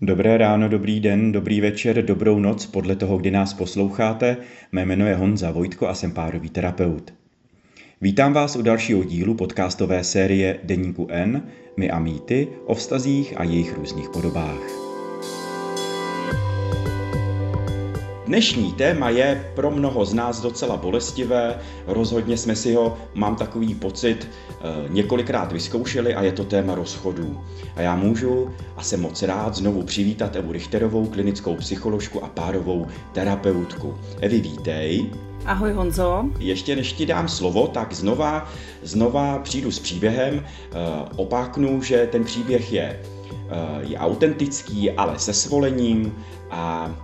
Dobré ráno, dobrý den, dobrý večer, dobrou noc, podle toho, kdy nás posloucháte. Mé jméno je Honza Vojtko a jsem párový terapeut. Vítám vás u dalšího dílu podcastové série Deníku N, My a mýty o vztazích a jejich různých podobách. Dnešní téma je pro mnoho z nás docela bolestivé, rozhodně jsme si ho, mám takový pocit, eh, několikrát vyzkoušeli a je to téma rozchodů. A já můžu a jsem moc rád znovu přivítat Evu Richterovou, klinickou psycholožku a párovou terapeutku. Evi, vítej. Ahoj Honzo. Ještě než ti dám slovo, tak znova, znova přijdu s příběhem, eh, opáknu, že ten příběh je, eh, je autentický, ale se svolením a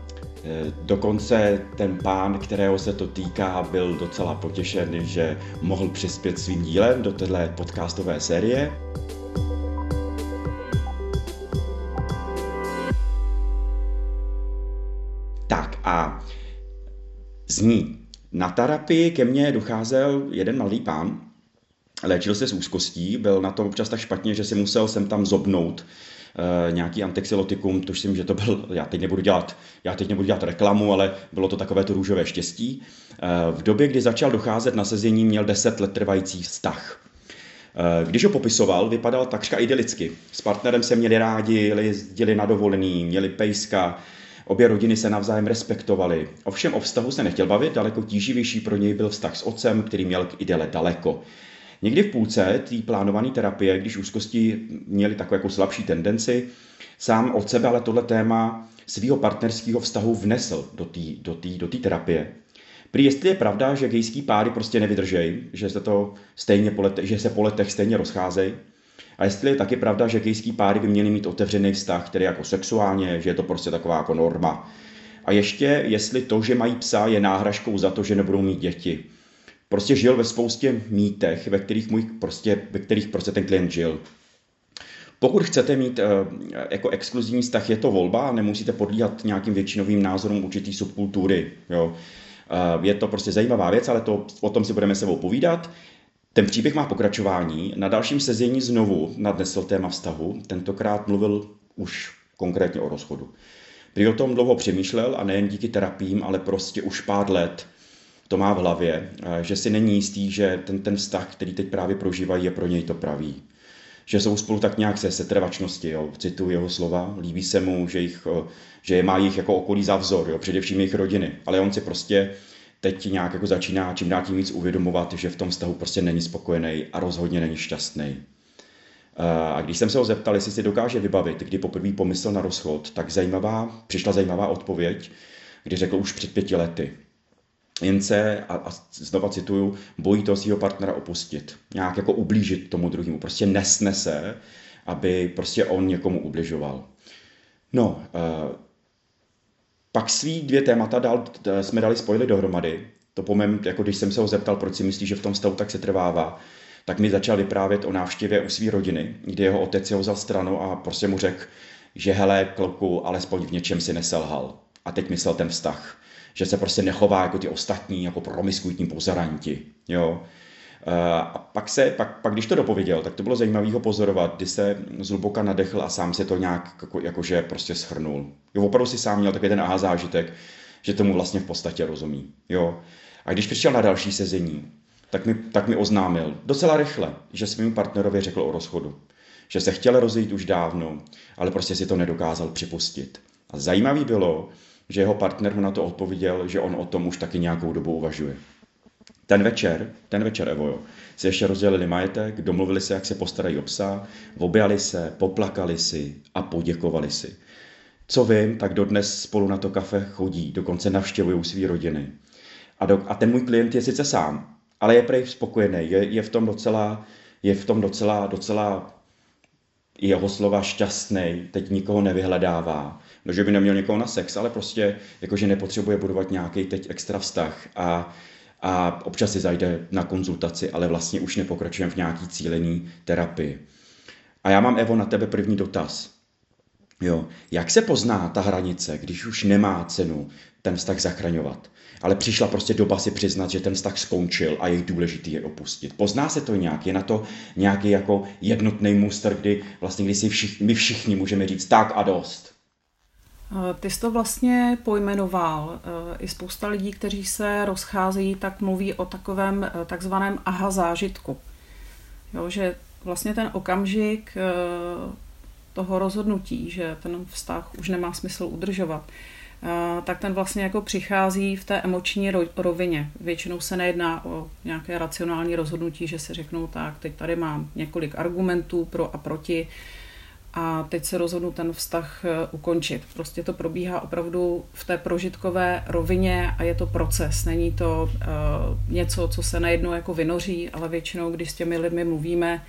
dokonce ten pán, kterého se to týká, byl docela potěšen, že mohl přispět svým dílem do této podcastové série. Tak a zní. Na terapii ke mně docházel jeden malý pán, léčil se s úzkostí, byl na tom občas tak špatně, že si musel sem tam zobnout Eh, nějaký antixylotikum, tuším, že to byl, já teď nebudu dělat, já teď nebudu dělat reklamu, ale bylo to takové to růžové štěstí. Eh, v době, kdy začal docházet na sezení, měl 10 let trvající vztah. Eh, když ho popisoval, vypadal takřka idylicky. S partnerem se měli rádi, jezdili na dovolený, měli pejska, Obě rodiny se navzájem respektovaly. Ovšem o vztahu se nechtěl bavit, daleko tíživější pro něj byl vztah s otcem, který měl k idele daleko. Někdy v půlce té plánované terapie, když úzkosti měly takovou jako slabší tendenci, sám od sebe ale tohle téma svého partnerského vztahu vnesl do té do tý, do tý terapie. Prý jestli je pravda, že gejský páry prostě nevydržejí, že se to stejně po letech, že se po letech stejně rozcházejí, a jestli je taky pravda, že gejský páry by měly mít otevřený vztah, který jako sexuálně, že je to prostě taková jako norma. A ještě, jestli to, že mají psa, je náhražkou za to, že nebudou mít děti prostě žil ve spoustě mítech, ve kterých, můj, prostě, ve kterých prostě ten klient žil. Pokud chcete mít uh, jako exkluzivní vztah, je to volba, nemusíte podlíhat nějakým většinovým názorům určitý subkultury. Jo. Uh, je to prostě zajímavá věc, ale to, o tom si budeme sebou povídat. Ten příběh má pokračování. Na dalším sezení znovu nadnesl téma vztahu. Tentokrát mluvil už konkrétně o rozchodu. Prý o tom dlouho přemýšlel a nejen díky terapiím, ale prostě už pár let to má v hlavě, že si není jistý, že ten, ten vztah, který teď právě prožívají, je pro něj to pravý. Že jsou spolu tak nějak se setrvačnosti, jo. cituji jeho slova, líbí se mu, že, jich, že je má jich jako okolí za vzor, jo. především jejich rodiny, ale on si prostě teď nějak jako začíná čím dál tím víc uvědomovat, že v tom vztahu prostě není spokojený a rozhodně není šťastný. A když jsem se ho zeptal, jestli si dokáže vybavit, kdy poprvé pomyslel na rozchod, tak zajímavá, přišla zajímavá odpověď, kdy řekl už před pěti lety. Jen a, a znova cituju, bojí toho svého partnera opustit. Nějak jako ublížit tomu druhému. Prostě nesnese, aby prostě on někomu ubližoval. No, uh, pak svý dvě témata dal, jsme dali spojili dohromady. To po mém, jako když jsem se ho zeptal, proč si myslí, že v tom stavu tak se trvává, tak mi začal vyprávět o návštěvě u své rodiny, kde jeho otec ho vzal stranu a prostě mu řekl, že hele, kluku, alespoň v něčem si neselhal. A teď myslel ten vztah že se prostě nechová jako ty ostatní, jako promiskuitní pozoranti. Jo. Eh, a pak, se, pak, pak, když to dopověděl, tak to bylo zajímavé ho pozorovat, kdy se zhluboka nadechl a sám se to nějak jako, jakože prostě schrnul. Jo, opravdu si sám měl takový ten aha zážitek, že tomu vlastně v podstatě rozumí. Jo. A když přišel na další sezení, tak mi, tak mi oznámil docela rychle, že svým partnerovi řekl o rozchodu. Že se chtěl rozejít už dávno, ale prostě si to nedokázal připustit. A zajímavý bylo, že jeho partner mu na to odpověděl, že on o tom už taky nějakou dobu uvažuje. Ten večer, ten večer, Evo, jo, si ještě rozdělili majetek, domluvili se, jak se postarají o psa, objali se, poplakali si a poděkovali si. Co vím, tak dodnes spolu na to kafe chodí, dokonce navštěvují své rodiny. A, do, a ten můj klient je sice sám, ale je prej spokojený, je, je v tom docela, je v tom docela, docela jeho slova šťastný, teď nikoho nevyhledává no, že by neměl někoho na sex, ale prostě jakože nepotřebuje budovat nějaký teď extra vztah a, a občas si zajde na konzultaci, ale vlastně už nepokračujeme v nějaký cílený terapii. A já mám, Evo, na tebe první dotaz. Jo, jak se pozná ta hranice, když už nemá cenu ten vztah zachraňovat? Ale přišla prostě doba si přiznat, že ten vztah skončil a je důležitý je opustit. Pozná se to nějak? Je na to nějaký jako jednotný muster, kdy vlastně kdy si všichni, my všichni můžeme říct tak a dost? Ty jsi to vlastně pojmenoval. I spousta lidí, kteří se rozcházejí, tak mluví o takovém takzvaném aha zážitku. Jo, že vlastně ten okamžik toho rozhodnutí, že ten vztah už nemá smysl udržovat, tak ten vlastně jako přichází v té emoční rovině. Většinou se nejedná o nějaké racionální rozhodnutí, že se řeknou tak, teď tady mám několik argumentů pro a proti a teď se rozhodnu ten vztah e, ukončit. Prostě to probíhá opravdu v té prožitkové rovině a je to proces. Není to uh, něco, co se najednou jako vynoří, ale většinou, když s těmi lidmi mluvíme,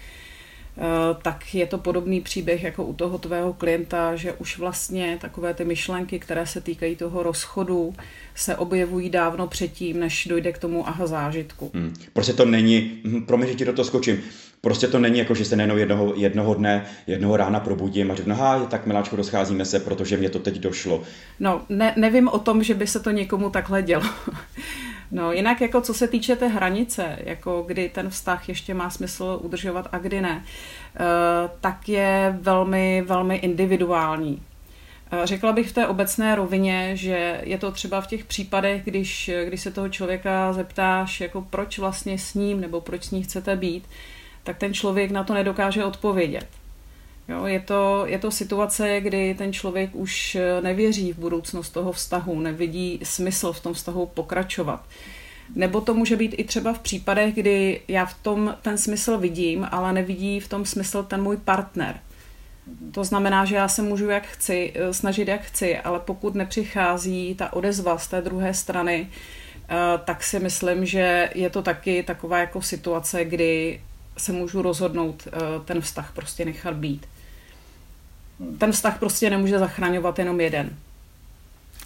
tak je to podobný příběh jako u toho tvého klienta, že už vlastně takové ty myšlenky, které se týkají toho rozchodu, se objevují dávno předtím, než dojde k tomu aha zážitku. Hmm. Prostě to není, hm, promiň, že ti do toho skočím, prostě to není jako, že se nejenom jednoho, jednoho dne, jednoho rána probudím a řeknu, aha, tak miláčku, rozcházíme se, protože mě to teď došlo. No, ne, nevím o tom, že by se to někomu takhle dělo. No, jinak jako co se týče té hranice, jako kdy ten vztah ještě má smysl udržovat a kdy ne, eh, tak je velmi, velmi individuální. Eh, řekla bych v té obecné rovině, že je to třeba v těch případech, když, když se toho člověka zeptáš, jako proč vlastně s ním nebo proč s ní chcete být, tak ten člověk na to nedokáže odpovědět. Jo, je, to, je to situace, kdy ten člověk už nevěří v budoucnost toho vztahu, nevidí smysl v tom vztahu pokračovat. Nebo to může být i třeba v případech, kdy já v tom ten smysl vidím, ale nevidí v tom smysl ten můj partner. To znamená, že já se můžu jak chci, snažit jak chci, ale pokud nepřichází ta odezva z té druhé strany, eh, tak si myslím, že je to taky taková jako situace, kdy se můžu rozhodnout eh, ten vztah prostě nechat být ten vztah prostě nemůže zachraňovat jenom jeden.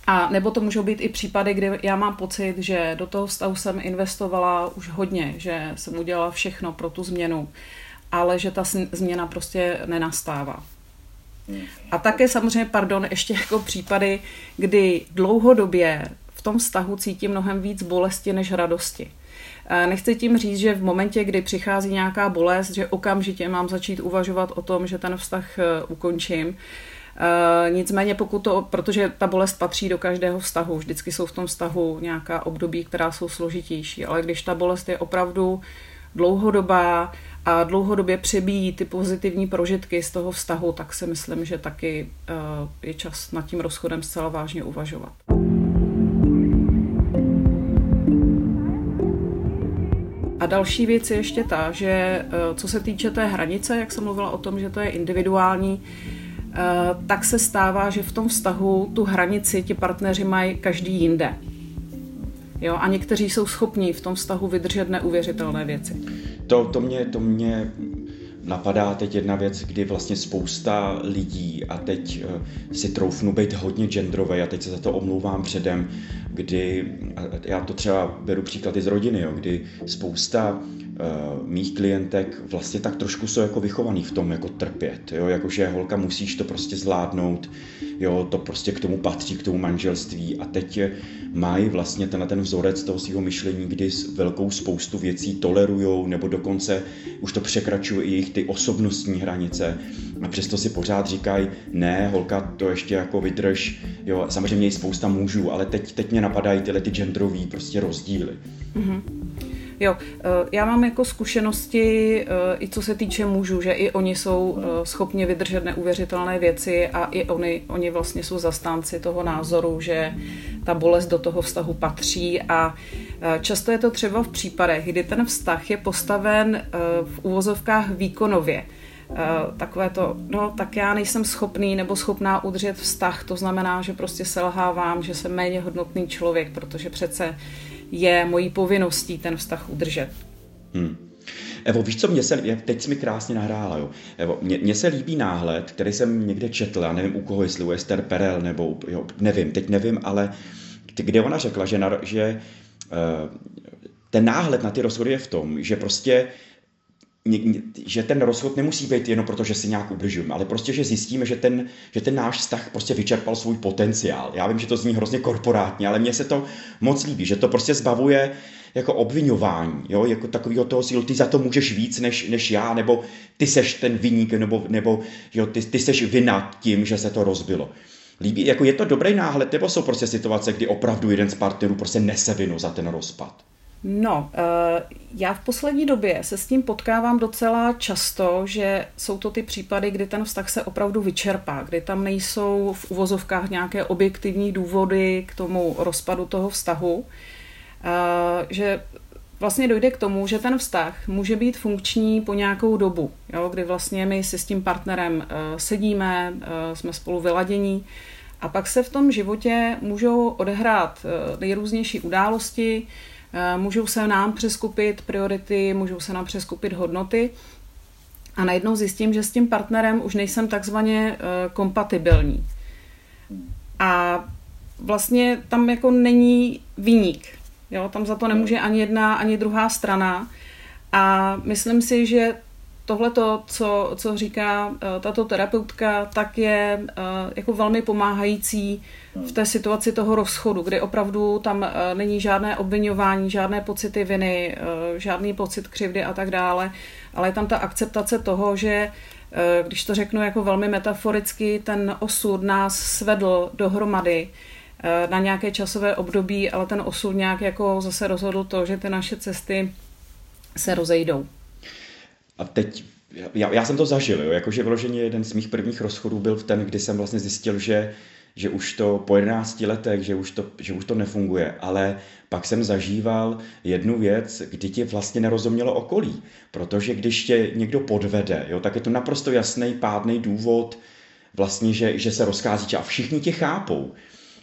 A nebo to můžou být i případy, kdy já mám pocit, že do toho vztahu jsem investovala už hodně, že jsem udělala všechno pro tu změnu, ale že ta změna prostě nenastává. A také samozřejmě, pardon, ještě jako případy, kdy dlouhodobě v tom vztahu cítím mnohem víc bolesti než radosti. Nechci tím říct, že v momentě, kdy přichází nějaká bolest, že okamžitě mám začít uvažovat o tom, že ten vztah e, ukončím. Uh, nicméně pokud to, protože ta bolest patří do každého vztahu, vždycky jsou v tom vztahu nějaká období, která jsou složitější, ale když ta bolest je opravdu dlouhodobá a dlouhodobě přebíjí ty pozitivní prožitky z toho vztahu, tak si myslím, že taky uh, je čas nad tím rozchodem zcela vážně uvažovat. Další věc je ještě ta, že eh, co se týče té hranice, jak jsem mluvila o tom, že to je individuální, eh, tak se stává, že v tom vztahu tu hranici ti partneři mají každý jinde. Jo, a někteří jsou schopní v tom vztahu vydržet neuvěřitelné věci. To, to, mě, to mě napadá teď jedna věc, kdy vlastně spousta lidí, a teď uh, si troufnu být hodně genderové, a teď se za to omlouvám předem, kdy, já to třeba beru příklad i z rodiny, jo, kdy spousta mých klientek vlastně tak trošku jsou jako vychovaný v tom jako trpět, jo, jakože holka musíš to prostě zvládnout, jo, to prostě k tomu patří, k tomu manželství a teď mají vlastně tenhle ten vzorec toho svého myšlení, kdy velkou spoustu věcí tolerujou nebo dokonce už to překračuje i jejich ty osobnostní hranice a přesto si pořád říkají, ne, holka, to ještě jako vydrž, jo, samozřejmě je spousta mužů, ale teď, teď mě napadají tyhle ty genderový prostě rozdíly. Mm-hmm. Jo, eh, já mám jako zkušenosti eh, i co se týče mužů, že i oni jsou eh, schopni vydržet neuvěřitelné věci a i oni, oni vlastně jsou zastánci toho názoru, že ta bolest do toho vztahu patří a často je to třeba v případech, kdy ten vztah je postaven v úvozovkách výkonově. takové to, no tak já nejsem schopný nebo schopná udržet vztah, to znamená, že prostě selhávám, že jsem méně hodnotný člověk, protože přece je mojí povinností ten vztah udržet. Hmm. Evo, víš co, mě se, teď jsi mi krásně nahrála, jo. Evo, mně, mně se líbí náhled, který jsem někde četl, já nevím u koho, jestli u Esther Perel, nebo, jo, nevím, teď nevím, ale kde ona řekla, že, na, že uh, ten náhled na ty rozhody je v tom, že prostě že ten rozchod nemusí být jenom proto, že si nějak udržujeme, ale prostě, že zjistíme, že ten, že ten náš vztah prostě vyčerpal svůj potenciál. Já vím, že to zní hrozně korporátně, ale mně se to moc líbí, že to prostě zbavuje jako obvinování, jo, jako takového toho sílu, ty za to můžeš víc než, než já, nebo ty seš ten vyník, nebo, nebo jo, ty, ty seš vina tím, že se to rozbilo. líbí, jako je to dobrý náhled, nebo jsou prostě situace, kdy opravdu jeden z partnerů prostě nese vinu za ten rozpad? No, eh, já v poslední době se s tím potkávám docela často, že jsou to ty případy, kdy ten vztah se opravdu vyčerpá, kdy tam nejsou v uvozovkách nějaké objektivní důvody k tomu rozpadu toho vztahu, eh, že vlastně dojde k tomu, že ten vztah může být funkční po nějakou dobu, jo, kdy vlastně my si s tím partnerem eh, sedíme, jsme spolu vyladění a pak se v tom životě můžou odehrát nejrůznější události, můžou se nám přeskupit priority, můžou se nám přeskupit hodnoty a najednou zjistím, že s tím partnerem už nejsem takzvaně eh, kompatibilní. A vlastně tam jako není výnik. Jo? Tam za to nemůže ani jedna, ani druhá strana. A myslím si, že tohle, co, co říká eh, tato terapeutka, tak je eh, jako velmi pomáhající v té situaci toho rozchodu, kdy opravdu tam eh, není žádné obvinování, žádné pocity viny, žádný pocit křivdy a tak dále, ale je tam ta akceptace toho, že když to řeknu jako velmi metaforicky, ten osud nás svedl dohromady na nějaké časové období, ale ten osud nějak jako zase rozhodl to, že ty naše cesty se rozejdou. A teď, já, já jsem to zažil, jo, jakože vyloženě jeden z mých prvních rozchodů byl v ten, kdy jsem vlastně zjistil, že že už to po 11 letech, že už, to, že už to nefunguje, ale pak jsem zažíval jednu věc, kdy ti vlastně nerozumělo okolí, protože když tě někdo podvede, jo, tak je to naprosto jasný pádný důvod, vlastně, že, že se rozchází a všichni tě chápou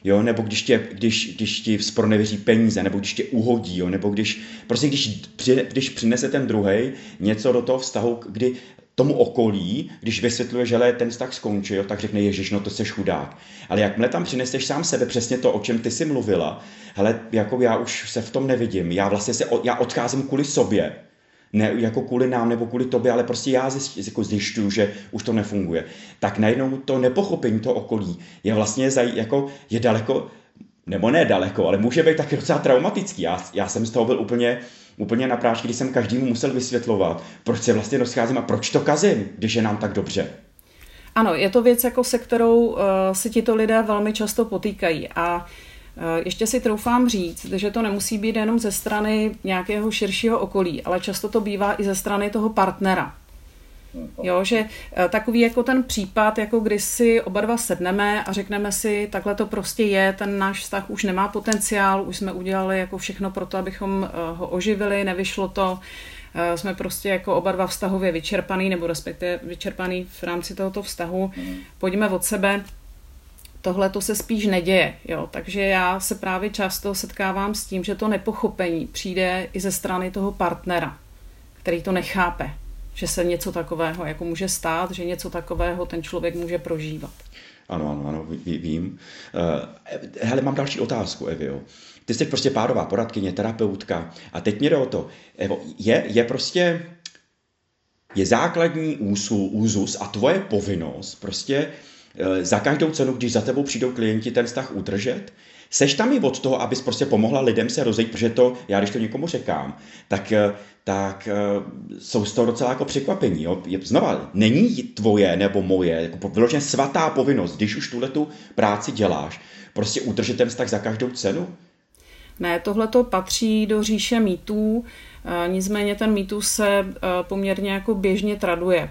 jo, nebo když, tě, když, když ti spronevěří peníze, nebo když tě uhodí, jo, nebo když, prostě když, když přinese ten druhý něco do toho vztahu, kdy tomu okolí, když vysvětluje, že ten vztah skončil, tak řekne, ježiš, no to jsi chudák. Ale jakmile tam přineseš sám sebe, přesně to, o čem ty jsi mluvila, hele, jako já už se v tom nevidím, já vlastně se, já odcházím kvůli sobě, ne jako kvůli nám nebo kvůli tobě, ale prostě já zjišť, jako zjišťuju, že už to nefunguje, tak najednou to nepochopení to okolí je vlastně zaj, jako je daleko, nebo ne daleko, ale může být taky docela traumatický. Já, já jsem z toho byl úplně, úplně na prášky, když jsem každému musel vysvětlovat, proč se vlastně rozcházím a proč to kazím, když je nám tak dobře. Ano, je to věc, jako se kterou uh, se tito lidé velmi často potýkají a Eh, ještě si troufám říct, že to nemusí být jenom ze strany nějakého širšího okolí, ale často to bývá i ze strany toho partnera. Jo, že eh, takový jako ten případ, jako když si oba dva sedneme a řekneme si, takhle to prostě je, ten náš vztah už nemá potenciál, už jsme udělali jako všechno pro to, abychom eh, ho oživili, nevyšlo to, jsme prostě jako oba dva vztahově vyčerpaný, nebo respektive vyčerpaný v rámci tohoto vztahu, pojďme od sebe, tohle to se spíš neděje. Jo? Takže já se právě často setkávám s tím, že to nepochopení přijde i ze strany toho partnera, který to nechápe, že se něco takového jako může stát, že něco takového ten člověk může prožívat. Ano, ano, ano, vím. Uh, hele, mám další otázku, Evio. Ty jsi prostě párová poradkyně, terapeutka a teď mě jde o to, Evo, je, je prostě je základní úsul, úzus a tvoje povinnost prostě Eh, za každou cenu, když za tebou přijdou klienti, ten vztah udržet? Seš tam i od toho, abys prostě pomohla lidem se rozejít, protože to, já když to někomu řekám, tak, eh, tak eh, jsou z toho docela jako překvapení. Jo? Znova, není tvoje nebo moje, jako vyloženě svatá povinnost, když už tuhle tu práci děláš, prostě udržet ten vztah za každou cenu? Ne, tohle to patří do říše mýtů, nicméně ten mýtus se poměrně jako běžně traduje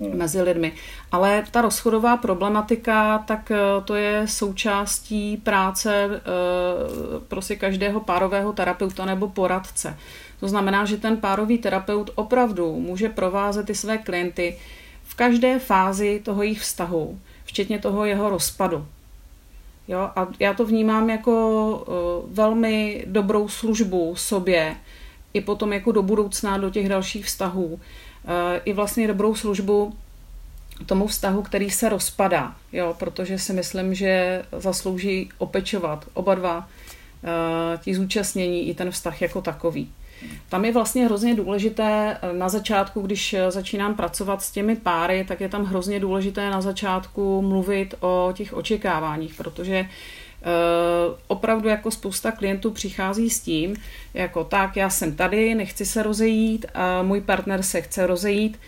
hmm. mezi lidmi. Ale ta rozchodová problematika, tak eh, to je součástí práce eh, prostě každého párového terapeuta nebo poradce. To znamená, že ten párový terapeut opravdu může provázet ty své klienty v každé fázi toho jejich vztahu, včetně toho jeho rozpadu. Jo, a já to vnímám jako uh, velmi dobrou službu sobě, i potom jako do budoucna, do těch dalších vztahů. Eh, i vlastně dobrou službu tomu vztahu, který se rozpadá, jo, protože si myslím, že zaslouží opečovat oba dva eh, ti zúčastnění i ten vztah jako takový. Tam je vlastně hrozně důležité eh, na začátku, když začínám pracovat s těmi páry, tak je tam hrozně důležité na začátku mluvit o těch očekáváních, protože opravdu jako spousta klientů přichází s tím, jako tak, já jsem tady, nechci se rozejít, a můj partner se chce rozejít,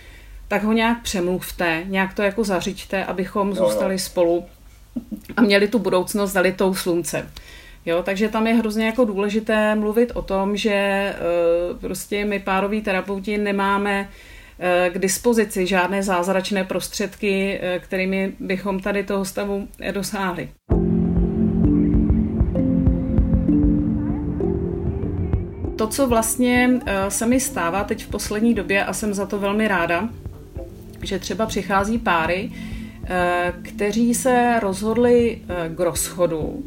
tak ho nějak přemluvte, nějak to jako zařiďte, abychom jo, zůstali jo. spolu. a měli tu budoucnost zalitou sluncem. Jo, takže tam je hrozně jako důležité mluvit o tom, že uh, prostě my pároví terapeuti nemáme uh, k dispozici žádné zázračné prostředky, kterými bychom tady toho stavu dosáhli. To, co vlastně se mi stává teď v poslední době a jsem za to velmi ráda, že třeba přichází páry, kteří se rozhodli k rozchodu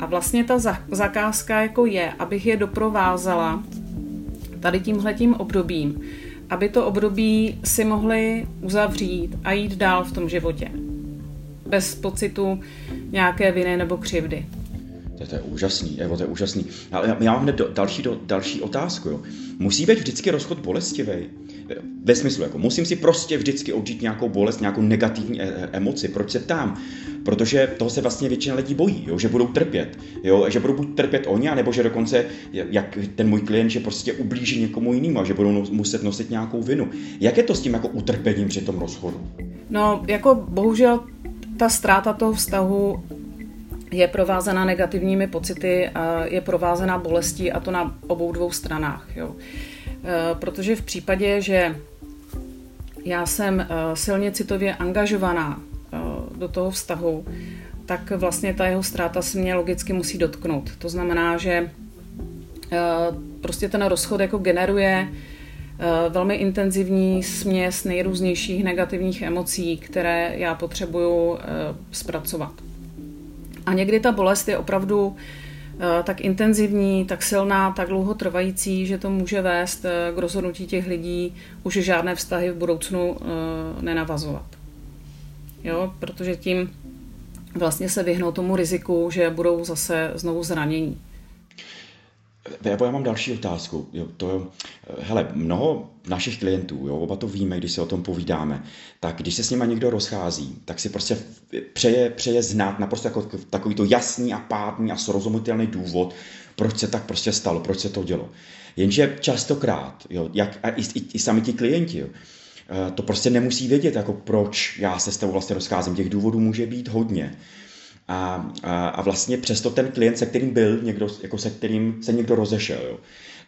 a vlastně ta zakázka jako je, abych je doprovázela tady tímhletím obdobím, aby to období si mohli uzavřít a jít dál v tom životě. Bez pocitu nějaké viny nebo křivdy. To, to je úžasný, Evo, to je úžasný. Ale já mám hned do, další, do, další otázku. Jo. Musí být vždycky rozchod bolestivý? Ve smyslu, jako musím si prostě vždycky odžít nějakou bolest, nějakou negativní e, e, emoci. Proč se ptám? Protože toho se vlastně většina lidí bojí, jo, že budou trpět. Jo, že budou buď trpět oni, nebo že dokonce, jak ten můj klient, že prostě ublíží někomu jinému a že budou muset nosit nějakou vinu. Jak je to s tím jako utrpením při tom rozchodu? No, jako bohužel ta ztráta toho vztahu je provázena negativními pocity a je provázena bolestí a to na obou dvou stranách. Jo. E, protože v případě, že já jsem e, silně citově angažovaná e, do toho vztahu, tak vlastně ta jeho ztráta se mě logicky musí dotknout. To znamená, že prostě ten rozchod jako generuje velmi intenzivní směs nejrůznějších negativních emocí, které já potřebuju zpracovat. A někdy ta bolest je opravdu eh, tak intenzivní, tak silná, tak dlouho trvající, že to může vést eh, k rozhodnutí těch lidí už žádné vztahy v budoucnu eh, nenavazovat. Jo, protože tím vlastně se vyhnou tomu riziku, že budou zase znovu zranění. Já, já mám další otázku. Jo, to, hele, mnoho našich klientů, jo, oba to víme, když se o tom povídáme, tak když se s nima někdo rozchází, tak si prostě přeje, přeje znát naprosto jako takový to jasný a pádný a srozumitelný důvod, proč se tak prostě stalo, proč se to dělo. Jenže častokrát, jo, jak, a i, i, i sami ti klienti, jo, eh, to prostě nemusí vědět, jako proč já se s tebou vlastně rozcházím. Těch důvodů může být hodně. A, a, a vlastně přesto ten klient, se kterým byl, někdo, jako se kterým se někdo rozešel, jo,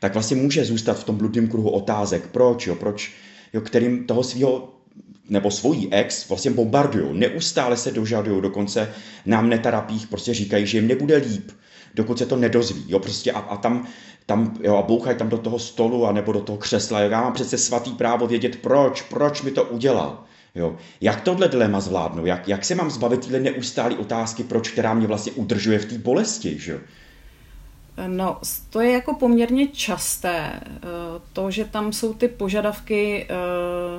tak vlastně může zůstat v tom bludném kruhu otázek, proč, jo, proč, jo, kterým toho svého nebo svojí ex vlastně bombardují, neustále se dožadují, dokonce nám neterapích prostě říkají, že jim nebude líp, dokud se to nedozví, jo, prostě a, a tam, tam, jo, a bouchají tam do toho stolu a nebo do toho křesla, jo, já mám přece svatý právo vědět proč, proč mi to udělal, Jo. Jak tohle dilema zvládnu? Jak, jak se mám zbavit tyhle neustálé otázky, proč, která mě vlastně udržuje v té bolesti? Že? No, to je jako poměrně časté, eh, to, že tam jsou ty požadavky eh,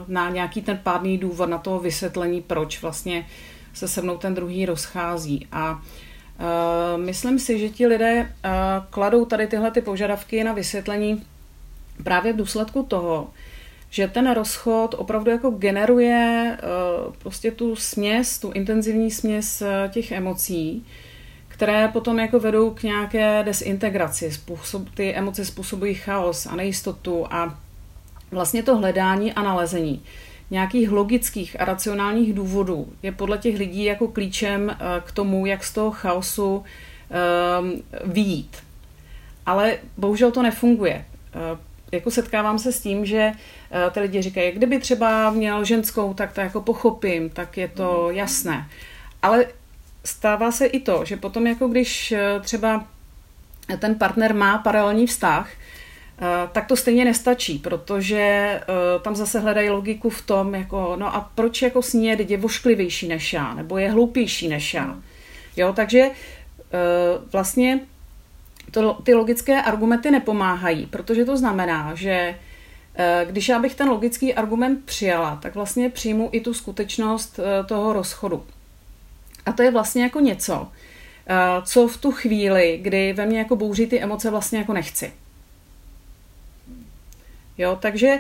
na nějaký ten pádný důvod, na to vysvětlení, proč vlastně se se mnou ten druhý rozchází. A eh, myslím si, že ti lidé kladou tady tyhle ty požadavky na vysvětlení právě v důsledku toho, že ten rozchod opravdu jako generuje uh, prostě tu směs, tu intenzivní směs uh, těch emocí, které potom jako vedou k nějaké desintegraci. Způsob, ty emoce způsobují chaos a nejistotu a vlastně to hledání a nalezení nějakých logických a racionálních důvodů je podle těch lidí jako klíčem uh, k tomu, jak z toho chaosu výjít. Ale bohužel to nefunguje. Jako setkávám se s tím, že Eh, ty lidi říkají, kdyby třeba měl ženskou, tak to jako pochopím, tak je to jasné. Ale stává se i to, že potom jako když eh, třeba ten partner má paralelní vztah, eh, tak to stejně nestačí, protože tam zase hledají logiku v tom, jako, no a proč jako s ní je, je vošklivější než já, nebo je hloupější než já. Jo, takže vlastně to, ty logické argumenty nepomáhají, protože to znamená, že Eh, když já bych ten logický argument přijala, tak vlastně přijmu i tu skutečnost eh, toho rozchodu. A to je vlastně jako něco, eh, co v tu chvíli, kdy ve mně jako bouří ty emoce, vlastně jako nechci. Jo, takže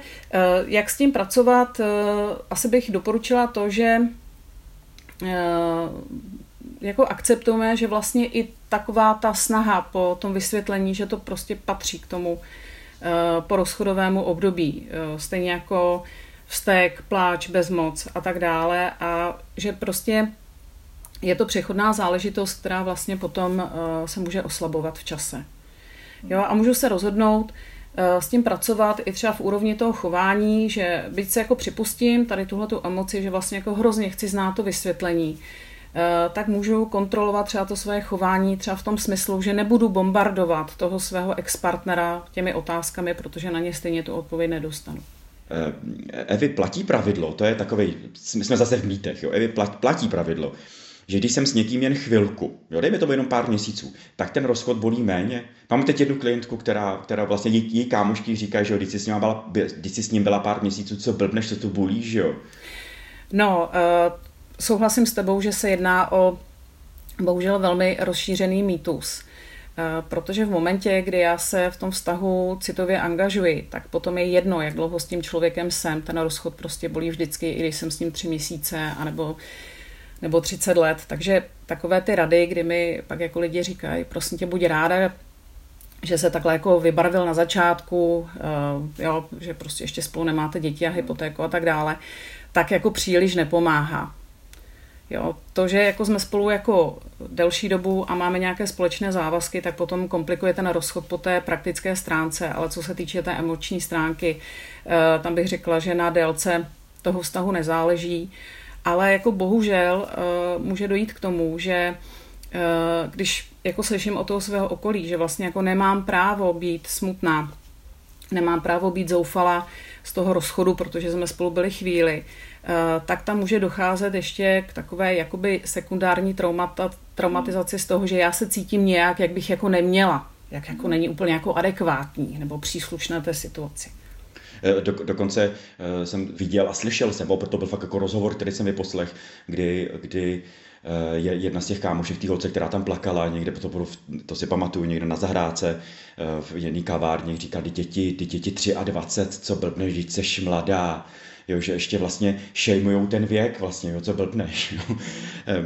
jak s tím pracovat, asi bych doporučila to, že jako akceptujeme, že vlastně i taková ta snaha po tom vysvětlení, že to prostě patří k tomu Eh, po rozchodovému období. Eh, stejně jako vztek, pláč, bezmoc a tak dále. A že prostě je to přechodná záležitost, která vlastně potom uh, se může oslabovat v čase. Jo, a můžu se rozhodnout, s tím pracovat i třeba v úrovni toho chování, že byť se jako připustím tady tuhle emoci, že vlastně jako hrozně chci znát to vysvětlení, Eh, tak můžu kontrolovat třeba to své chování třeba v tom smyslu, že nebudu bombardovat toho svého ex-partnera těmi otázkami, protože na ně stejně tu odpověď nedostanu. Eh, Evi, platí pravidlo, to je takový, my jsme zase v mítech, jo, Evi, platí pravidlo, že když jsem s někým jen chvilku, jo, dejme to jenom pár měsíců, tak ten rozchod bolí méně. Mám teď jednu klientku, která, která vlastně její, její kámošky říká, že jo, když jsi, s ním byla, když jsi s ním byla pár měsíců, co blbneš, co tu bolí, že jo? No, uh souhlasím s tebou, že se jedná o bohužel velmi rozšířený mýtus. Eh, protože v momentě, kdy já se v tom vztahu citově angažuji, tak potom je jedno, jak dlouho s tím člověkem jsem. Ten rozchod prostě bolí vždycky, i když jsem s ním tři měsíce, anebo nebo 30 let. Takže takové ty rady, kdy mi pak jako lidi říkají, prosím tě, buď ráda, že se takhle jako vybarvil na začátku, uh, jo, že prostě ještě spolu nemáte děti a hypotéku a tak dále, tak jako příliš nepomáhá. Jo, to, že jako jsme spolu jako delší dobu a máme nějaké společné závazky, tak potom komplikuje ten rozchod po té praktické stránce, ale co se týče té emoční stránky, eh, tam bych řekla, že na délce toho vztahu nezáleží, ale jako bohužel eh, může dojít k tomu, že eh, když jako slyším o toho svého okolí, že vlastně jako nemám právo být smutná, nemám právo být zoufala z toho rozchodu, protože jsme spolu byli chvíli, Eh, tak tam může docházet ještě k takové jakoby sekundární traumata, traumatizaci z toho, že já se cítím nějak, jak bych jako neměla, jak jako není úplně jako adekvátní nebo příslušné té situaci. Eh, do, dokonce uh, jsem viděl a slyšel jsem, proto byl fakt jako rozhovor, který jsem vyposlech, kdy, kdy je jedna z těch kámošek, té holce, která tam plakala, někde, to, bylo, to si pamatuju, někde na zahrádce, uh, v jedné kavárně, říká, ty děti, ty děti 23, co blbneš, když jsi mladá, jo, že ještě vlastně šejmujou ten věk, vlastně, jo, co blbneš. Jo.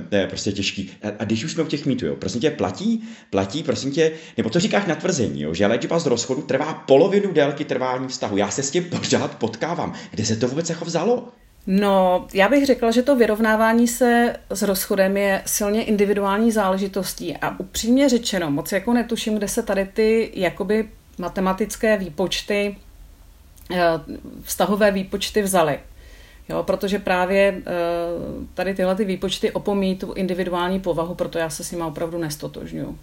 to je prostě těžký. A, a když už jsme u těch mýtů, jo, prosím tě, platí, platí, prosím tě, nebo to říkáš na tvrzení, jo, že léčba z rozchodu trvá polovinu délky trvání vztahu. Já se s tím pořád potkávám. Kde se to vůbec jako vzalo? No, já bych řekla, že to vyrovnávání se s rozchodem je silně individuální záležitostí a upřímně řečeno, moc jako netuším, kde se tady ty jakoby matematické výpočty Eh, vztahové výpočty vzaly. Jo, protože právě eh, tady tyhle ty výpočty opomíjí tu individuální povahu, proto já se s nimi opravdu nestotožňuju.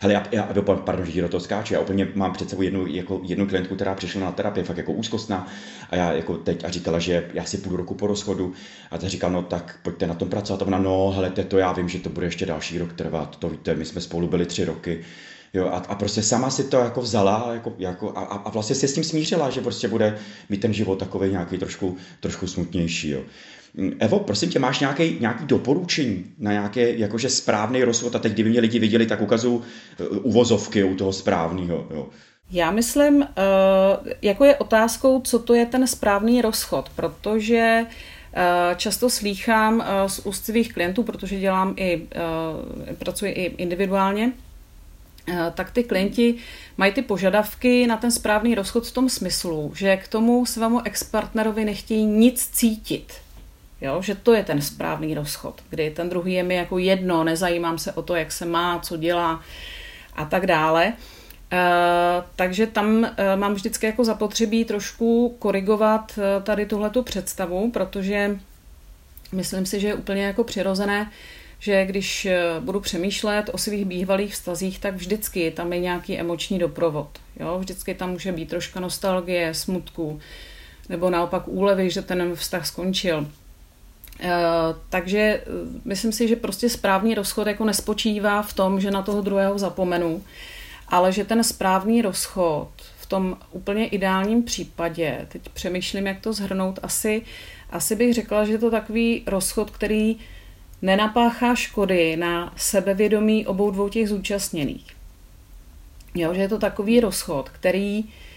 Hele, já, já pardon, že do toho skáče, já úplně mám před sebou jednu, jako, jednu klientku, která přišla na terapii, fakt jako úzkostná a já jako teď a říkala, že já si půl roku po rozchodu a ta říkal, no tak pojďte na tom pracovat a ona, no hele, to já vím, že to bude ještě další rok trvat, to víte, my jsme spolu byli tři roky, Jo, a, a prostě sama si to jako vzala jako, jako, a, a vlastně se s tím smířila, že prostě bude mít ten život takový nějaký trošku, trošku smutnější. Jo. Evo, prosím tě, máš nějaký, nějaký doporučení na nějaký jakože správný rozvod? A teď, kdyby mě lidi viděli, tak ukazuju uh, uvozovky u toho správného. Jo. Já myslím, uh, jako je otázkou, co to je ten správný rozchod, protože uh, často slýchám z úst svých klientů, protože dělám i, pracuji i individuálně, Eh, tak ty klienti mají ty požadavky na ten správný rozchod v tom smyslu, že k tomu svému ex-partnerovi nechtějí nic cítit. Jo, že to je ten správný rozchod, kdy ten druhý je mi jako jedno, nezajímám se o to, jak se má, co dělá a tak dále. Uh, takže tam uh, mám vždycky jako zapotřebí trošku korigovat uh, tady tuhletu představu, protože myslím si, že je úplně jako přirozené, že když budu přemýšlet o svých bývalých vztazích, tak vždycky tam je nějaký emoční doprovod. Jo? Vždycky tam může být troška nostalgie, smutku, nebo naopak úlevy, že ten vztah skončil. Uh, takže eh, myslím si, že prostě správný rozchod jako nespočívá v tom, že na toho druhého zapomenu, ale že ten správný rozchod v tom úplně ideálním případě, teď přemýšlím, jak to zhrnout, asi, asi bych řekla, že je to takový rozchod, který nenapáchá škody na sebevědomí obou dvou těch zúčastněných. Jo, že je to takový rozchod, který, eh,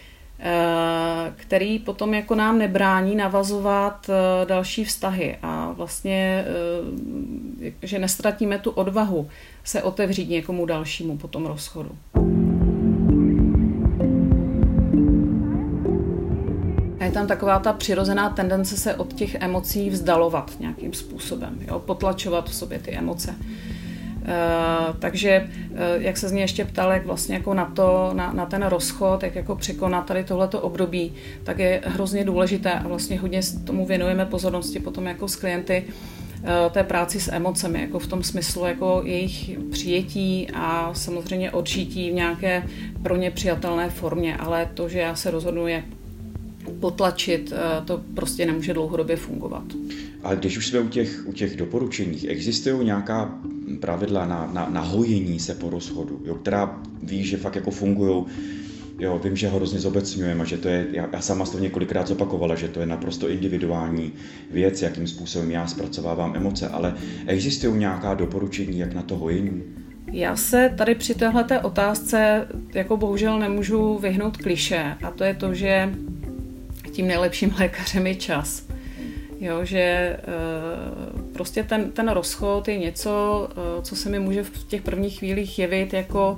který potom jako nám nebrání navazovat eh, další vztahy a vlastně, eh, že nestratíme tu odvahu se otevřít někomu dalšímu po tom rozchodu. tam taková ta přirozená tendence se od těch emocí vzdalovat nějakým způsobem, jo? potlačovat v sobě ty emoce. Takže, uh, jak se z ní ještě ptal, jak vlastně jako na, to, na, na ten rozchod, jak jako překonat tady tohleto období, tak je hrozně důležité a vlastně hodně tomu věnujeme pozornosti potom jako s klienty, uh, té práci s emocemi, jako v tom smyslu jako jejich přijetí a samozřejmě odžití v nějaké pro ně přijatelné formě, ale to, že já se rozhodnu je potlačit, to prostě nemůže dlouhodobě fungovat. Ale když už jsme u těch, u těch doporučení, existují nějaká pravidla na, na, na hojení se po rozchodu, jo, která ví, že fakt jako fungují. Jo, vím, že ho hrozně zobecňujeme a že to je, já, já sama to několikrát zopakovala, že to je naprosto individuální věc, jakým způsobem já zpracovávám emoce, ale existují nějaká doporučení, jak na to hojení? Já se tady při téhle otázce jako bohužel nemůžu vyhnout kliše a to je to, že tím nejlepším lékařem je čas. Jo, že eh, prostě ten, ten rozchod je něco, eh, co se mi může v těch prvních chvílích jevit jako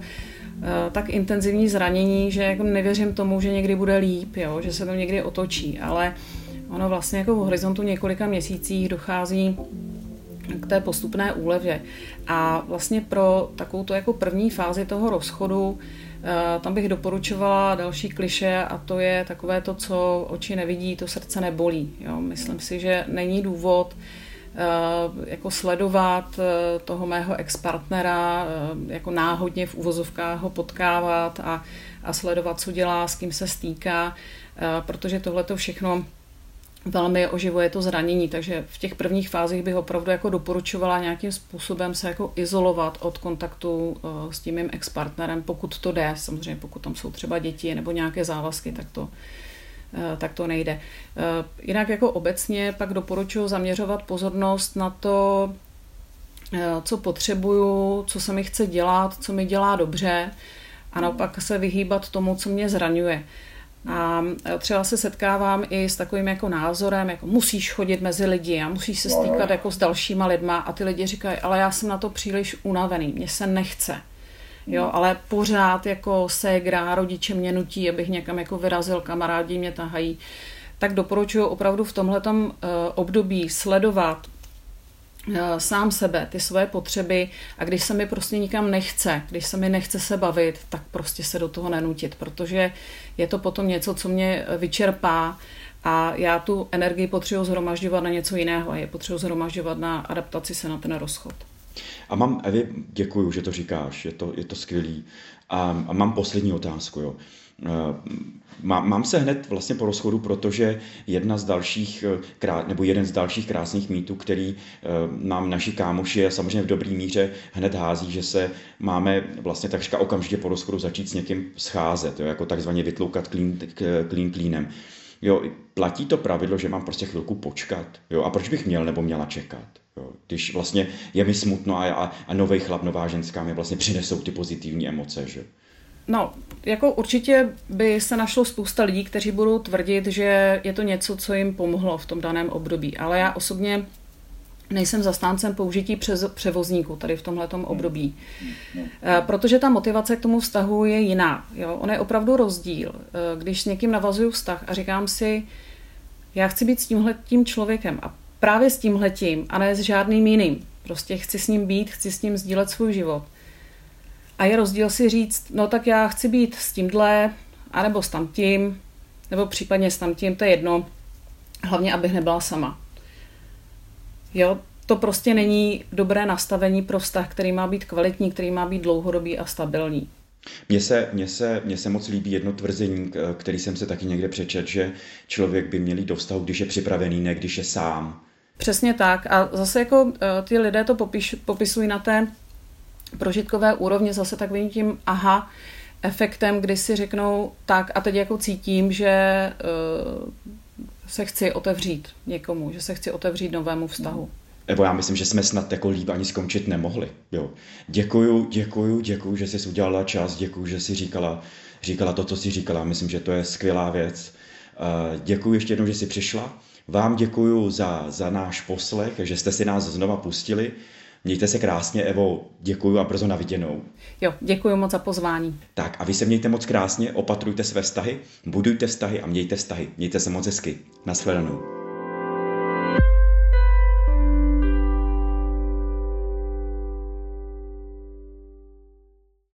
eh, tak intenzivní zranění, že jako nevěřím tomu, že někdy bude líp, jo, že se to někdy otočí, ale ono vlastně jako v horizontu několika měsících dochází k té postupné úlevě. A vlastně pro takovou to jako první fázi toho rozchodu Eh, tam bych doporučovala další kliše a to je takové to, co oči nevidí, to srdce nebolí. Jo? Myslím si, že není důvod eh, jako sledovat eh, toho mého ex-partnera, jako náhodně v uvozovkách ho potkávat a, a sledovat, co dělá, s kým se stýká, protože tohle to všechno velmi oživuje to zranění, takže v těch prvních fázích bych opravdu jako doporučovala nějakým způsobem se jako izolovat od kontaktu s tím mým ex-partnerem, pokud to jde, samozřejmě pokud tam jsou třeba děti nebo nějaké závazky, tak to, tak to nejde. Uh, jinak jako obecně pak doporučuji zaměřovat pozornost na to, co potřebuju, co se mi chce dělat, co mi dělá dobře a naopak se vyhýbat tomu, co mě zraňuje. A třeba se setkávám i s takovým jako názorem, jako musíš chodit mezi lidi a musíš se stýkat jako s dalšíma lidma a ty lidi říkají, ale já jsem na to příliš unavený, mně se nechce. Jo, ale pořád jako ségra, rodiče mě nutí, abych někam jako vyrazil, kamarádi mě tahají. Tak doporučuji opravdu v tomhletom eh, období sledovat Eh, sám sebe, ty svoje potřeby a když se mi prostě nikam nechce, když se mi nechce se bavit, tak prostě se do toho nenutit, protože je to potom něco, co mě vyčerpá a já tu energii potřebuji zhromažďovat na něco jiného a je potřebuji zhromažďovat na adaptaci se na ten rozchod. A mám, Evi, děkuju, že to říkáš, je to, je to skvělý. A, a mám poslední otázku. Jo. Eh, mám se hned vlastně po rozchodu, protože jedna z dalších, eh, nebo jeden z dalších krásných mýtů, který eh, nám naši kámoši a samozřejmě v dobrý míře hned hází, že se máme vlastně takřka okamžitě po rozchodu začít s někým scházet, jo, jako takzvaně vytloukat klín, klín klínem. Jo, platí to pravidlo, že mám prostě chvilku počkat. Jo, a proč bych měl nebo měla čekat? Když vlastně je mi smutno a, a, a nový chlap, nová ženská mi vlastně přinesou ty pozitivní emoce, že? No, jako určitě by se našlo spousta lidí, kteří budou tvrdit, že je to něco, co jim pomohlo v tom daném období. Ale já osobně nejsem zastáncem použití přes, převozníku tady v tomhle období. Eh, protože ta motivace k tomu vztahu je jiná. Jo? On je opravdu rozdíl. Eh, když s někým navazuju vztah a říkám si, já chci být s tímhle tím člověkem a právě s tímhletím a ne s žádným jiným. Prostě chci s ním být, chci s ním sdílet svůj život a je rozdíl si říct, no tak já chci být s tímhle, anebo s tamtím, nebo případně s tamtím, to je jedno, hlavně abych nebyla sama. Jo, to prostě není dobré nastavení pro vztah, který má být kvalitní, který má být dlouhodobý a stabilní. Mně se, mně, se, mně se moc líbí jedno tvrzení, který jsem se taky někde přečet, že člověk by měl jít do vztahu, když je připravený, ne když je sám. Přesně tak. A zase jako eh, ty lidé to popiš, popisují na té prožitkové úrovně zase takovým tím aha efektem, kdy si řeknou tak a teď jako cítím, že uh, se chci otevřít někomu, že se chci otevřít novému vztahu. Nebo já myslím, že jsme snad jako líp ani skončit nemohli. Jo. Děkuju, děkuju, děkuju, že jsi udělala čas, děkuju, že jsi říkala, říkala to, co jsi říkala. Myslím, že to je skvělá věc. Uh, děkuju ještě jednou, že jsi přišla. Vám děkuju za, za náš poslech, že jste si nás znova pustili. Mějte se krásně, Evo, děkuju a brzo na viděnou. Jo, děkuji moc za pozvání. Tak a vy se mějte moc krásně, opatrujte své vztahy, budujte vztahy a mějte vztahy. Mějte se moc hezky. Naschledanou.